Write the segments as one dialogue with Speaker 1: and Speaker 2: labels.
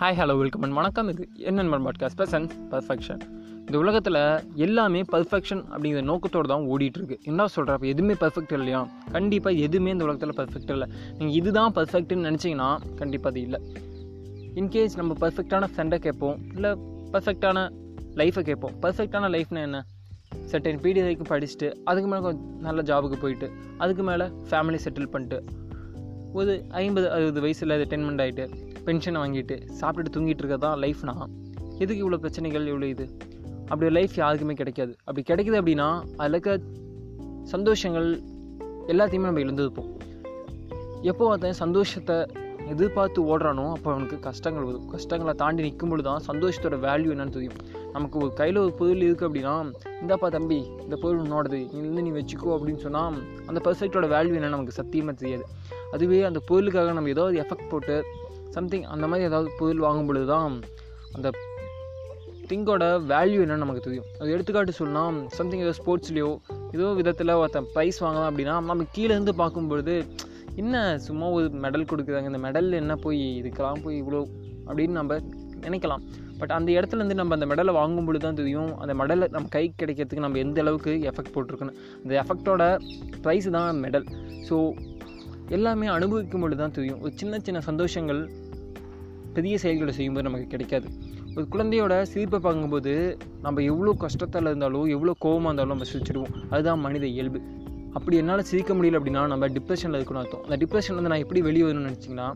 Speaker 1: Hi hello welcome and வணக்கம். இது என்னென்ன பாட்காஸ்ட் பர்சன்ஸ் பர்ஃபெக்ஷன் இந்த உலகத்தில் எல்லாமே பர்ஃபெக்ஷன் அப்படிங்கிற நோக்கத்தோடு தான் ஓடிட்டுருக்கு. என்ன சொல்கிறப்ப எதுவுமே பர்ஃபெக்ட் இல்லையா? கண்டிப்பாக எதுவுமே இந்த உலகத்தில் பர்ஃபெக்ட் இல்லை. நீங்கள் இதுதான் பர்ஃபெக்ட்னு நினச்சிங்கன்னா கண்டிப்பாக அது இல்லை. இன்கேஸ் நம்ம பர்ஃபெக்டான ஃப்ரெண்டை கேட்போம் இல்லை பர்ஃபெக்டான லைஃப்பை கேட்போம். பர்ஃபெக்டான லைஃப்னா என்ன? செட்டன் பீடி வரைக்கும் படிச்சுட்டு அதுக்கு மேலே கொஞ்சம் நல்ல ஜாபுக்கு போயிட்டு அதுக்கு மேலே ஃபேமிலி செட்டில் பண்ணிட்டு ஒரு ஐம்பது அறுபது வயசில் ரிட்டைன்மெண்ட் ஆகிட்டு பென்ஷனை வாங்கிட்டு சாப்பிட்டுட்டு தூங்கிட்டு இருக்கிறதா லைஃப்னா எதுக்கு இவ்வளோ பிரச்சனைகள் இவ்வளோ இது? அப்படி ஒரு லைஃப் யாருக்குமே கிடைக்காது. அப்படி கிடைக்குது அப்படின்னா அதில் இருக்க சந்தோஷங்கள் எல்லாத்தையுமே நம்ம இழந்துருப்போம். எப்போ ஒருத்தன் சந்தோஷத்தை எதிர்பார்த்து ஓடுறானோ அப்போ அவனுக்கு கஷ்டங்கள் வரும். கஷ்டங்களை தாண்டி நிற்கும் பொழுது தான் சந்தோஷத்தோட வேல்யூ என்னன்னு தெரியும். நமக்கு ஒரு கையில் ஒரு பொருள் இருக்குது அப்படின்னா இந்தாப்பா தம்பி இந்த பொருள் உன்னோடது நீ இருந்து நீ வச்சுக்கோ அப்படின்னு சொன்னால் அந்த பர்ஃபெக்டோட வேல்யூ என்னன்னு நமக்கு சத்தியமாக தெரியாது. அதுவே அந்த பொருளுக்காக நம்ம ஏதாவது எஃபெக்ட் போட்டு சம்திங் அந்த மாதிரி ஏதாவது பொருள் வாங்கும் பொழுது தான் அந்த திங்கோட வேல்யூ என்னன்னு நமக்கு தெரியும். அது எடுத்துக்காட்டு சொன்னால் சம்திங் ஏதோ ஸ்போர்ட்ஸ்லேயோ ஏதோ விதத்தில் ஒருத்தன் ப்ரைஸ் வாங்கலாம் அப்படின்னா நம்ம கீழேருந்து பார்க்கும்பொழுது என்ன சும்மா ஒரு மெடல் கொடுக்குறாங்க இந்த மெடல் என்ன போய் இதுக்கெல்லாம் போய் இவ்வளோ அப்படின்னு நம்ம நினைக்கலாம். பட் அந்த இடத்துலேருந்து நம்ம அந்த மெடலை வாங்கும் பொழுது தான் தெரியும் அந்த மெடலை நம்ம கை கிடைக்கிறதுக்கு நம்ம எந்த அளவுக்கு எஃபெக்ட் போட்டிருக்கணும் அந்த எஃபெக்டோட ப்ரைஸ் தான் மெடல் ஸோ எல்லாமே அனுபவிக்கும் பொழுது தான் தெரியும். ஒரு சின்ன சின்ன சந்தோஷங்கள் பெரிய செயல்களை செய்யும்போது நமக்கு கிடைக்காது. ஒரு குழந்தையோட சிரிப்பை பார்க்கும்போது நம்ம எவ்வளோ கஷ்டத்தில் இருந்தாலும் எவ்வளோ கோபமாக இருந்தாலும் நம்ம சிரிச்சிடுவோம். அதுதான் மனித இயல்பு. அப்படி என்னால் சிரிக்க முடியல அப்படின்னா நம்ம டிப்ரெஷனில் இருக்கணும் அர்த்தம். அந்த டிப்ரெஷன்லேருந்து வந்து நான் எப்படி வெளியே வரணும்னு நினச்சிங்கன்னா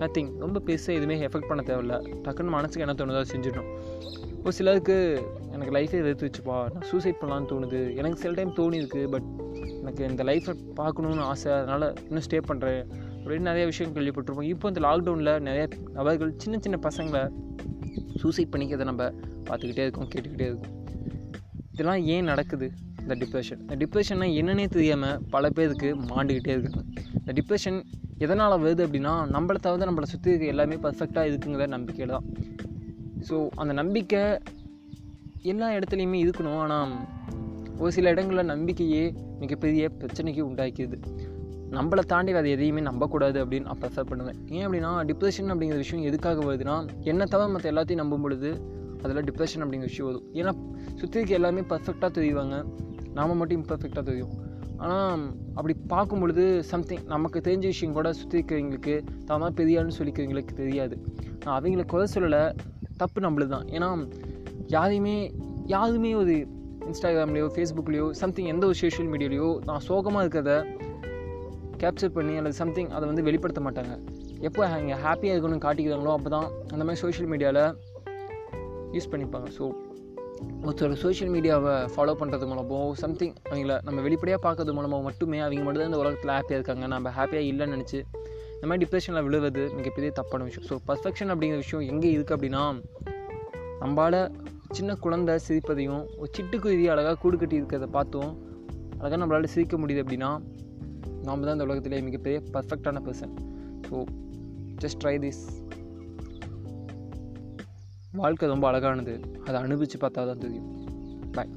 Speaker 1: நத்திங் ரொம்ப பெருசாக எதுவுமே எஃபெக்ட் பண்ண தேவையில்ல. டக்குன்னு மனசுக்கு என்ன தோணுதோ செஞ்சிடணும். ஒரு சிலருக்கு எனக்கு லைஃபே எதிர்த்து வச்சுப்பா. நான் சூசைட் பண்ணலான்னு தோணுது. எனக்கு சில டைம் தோணியிருக்கு பட் எனக்கு இந்த லைஃப்பை பார்க்கணுன்னு ஆசை அதனால் இன்னும் ஸ்டே பண்ணுறேன் அப்படின்னு நிறைய விஷயம் கேள்விப்பட்டிருப்போம். இப்போ இந்த லாக்டவுனில் நிறைய நபர்கள் சின்ன சின்ன பசங்களை சூசைட் பண்ணிக்கிறத நம்ம பார்த்துக்கிட்டே இருக்கோம் கேட்டுக்கிட்டே இருக்கோம். இதெல்லாம் ஏன் நடக்குது இந்த டிப்ரெஷன் இந்த டிப்ரெஷன்னா என்னன்னே தெரியாமல் பல பேருக்கு மாண்டுக்கிட்டே இருக்காங்க. இந்த டிப்ரெஷன் எதனால் வருது அப்படின்னா நம்மளை தவிர நம்மளை சுற்றி இருக்க எல்லாமே பர்ஃபெக்டாக இருக்குங்கிற நம்பிக்கையில் தான். ஸோ அந்த நம்பிக்கை எல்லா இடத்துலையுமே இருக்கணும். ஆனால் ஒரு சில இடங்களில் நம்பிக்கையே மிகப்பெரிய பிரச்சனைக்கு உண்டாக்கிடுது நம்மளை தாண்டி அதை எதையுமே நம்பக்கூடாது அப்படின்னு நான் ப்ரெஃபர் பண்ணுவேன். ஏன் அப்படின்னா டிப்ரெஷன் அப்படிங்கிற விஷயம் எதுக்காக வருதுன்னா என்ன தவிர மற்ற எல்லாத்தையும் நம்பும் பொழுது அதில் டிப்ரெஷன் அப்படிங்கிற விஷயம் வரும். ஏன்னா சுற்றி இருக்க எல்லாமே பர்ஃபெக்டாக தெரியுவாங்க. நாம் மட்டும் இம்பர்ஃபெக்டாக தெரியும். ஆனால் அப்படி பார்க்கும் பொழுது சம்திங் நமக்கு தெரிஞ்ச விஷயம் கூட சுற்றி இருக்கிறவங்களுக்கு தாமா பெரியான்னு சொல்லிக்கிறவங்களுக்கு தெரியாது. நான் அவங்கள குறை சொல்லலை தப்பு நம்மளுது தான் ஏன்னா யாரையுமே யாருமே ஒரு இன்ஸ்டாகிராம்லேயோ ஃபேஸ்புக்லேயோ சம்திங் எந்த ஒரு சோஷியல் மீடியாலேயோ நான் சோகமாக இருக்கிறத கேப்சர் பண்ணி அல்லது சம்திங் அதை வந்து வெளிப்படுத்த மாட்டாங்க. எப்போ இங்கே ஹாப்பியாக இருக்கணும்னு காட்டிக்கிறாங்களோ அப்போ தான் அந்த மாதிரி சோஷியல் மீடியாவில் யூஸ் பண்ணிப்பாங்க. ஸோ ஒருத்தர் சோஷியல் மீடியாவை ஃபாலோ பண்ணுறது மூலமோ சம்திங் அவங்கள நம்ம வெளிப்படையாக பார்க்கறது மூலமாக மட்டுமே அவங்க மட்டும் தான் இந்த உலகத்தில் ஹாப்பியாக இருக்காங்க. நம்ம ஹாப்பியாக இல்லைன்னு நினச்சி இந்த மாதிரி டிப்ரெஷனில் விழுவது மிகப்பெரிய தப்பான விஷயம். ஸோ பர்ஃபெக்ஷன் அப்படிங்கிற விஷயம் எங்கே இருக்குது அப்படின்னா நம்மளால் சின்ன குழந்தை சிரிப்பதையும் ஒரு சிட்டுக்குருவி அழகாக கூடு கட்டி இருக்கிறத பார்த்தும் அழகாக நம்மளால் சிரிக்க முடியுது அப்படின்னா நாம் தான் இந்த உலகத்திலே மிகப்பெரிய பர்ஃபெக்டான person so just try this வாழ்க்கை ரொம்ப அழகானது. அதை அனுபவித்து பார்த்தா தான் தெரியும். பாய்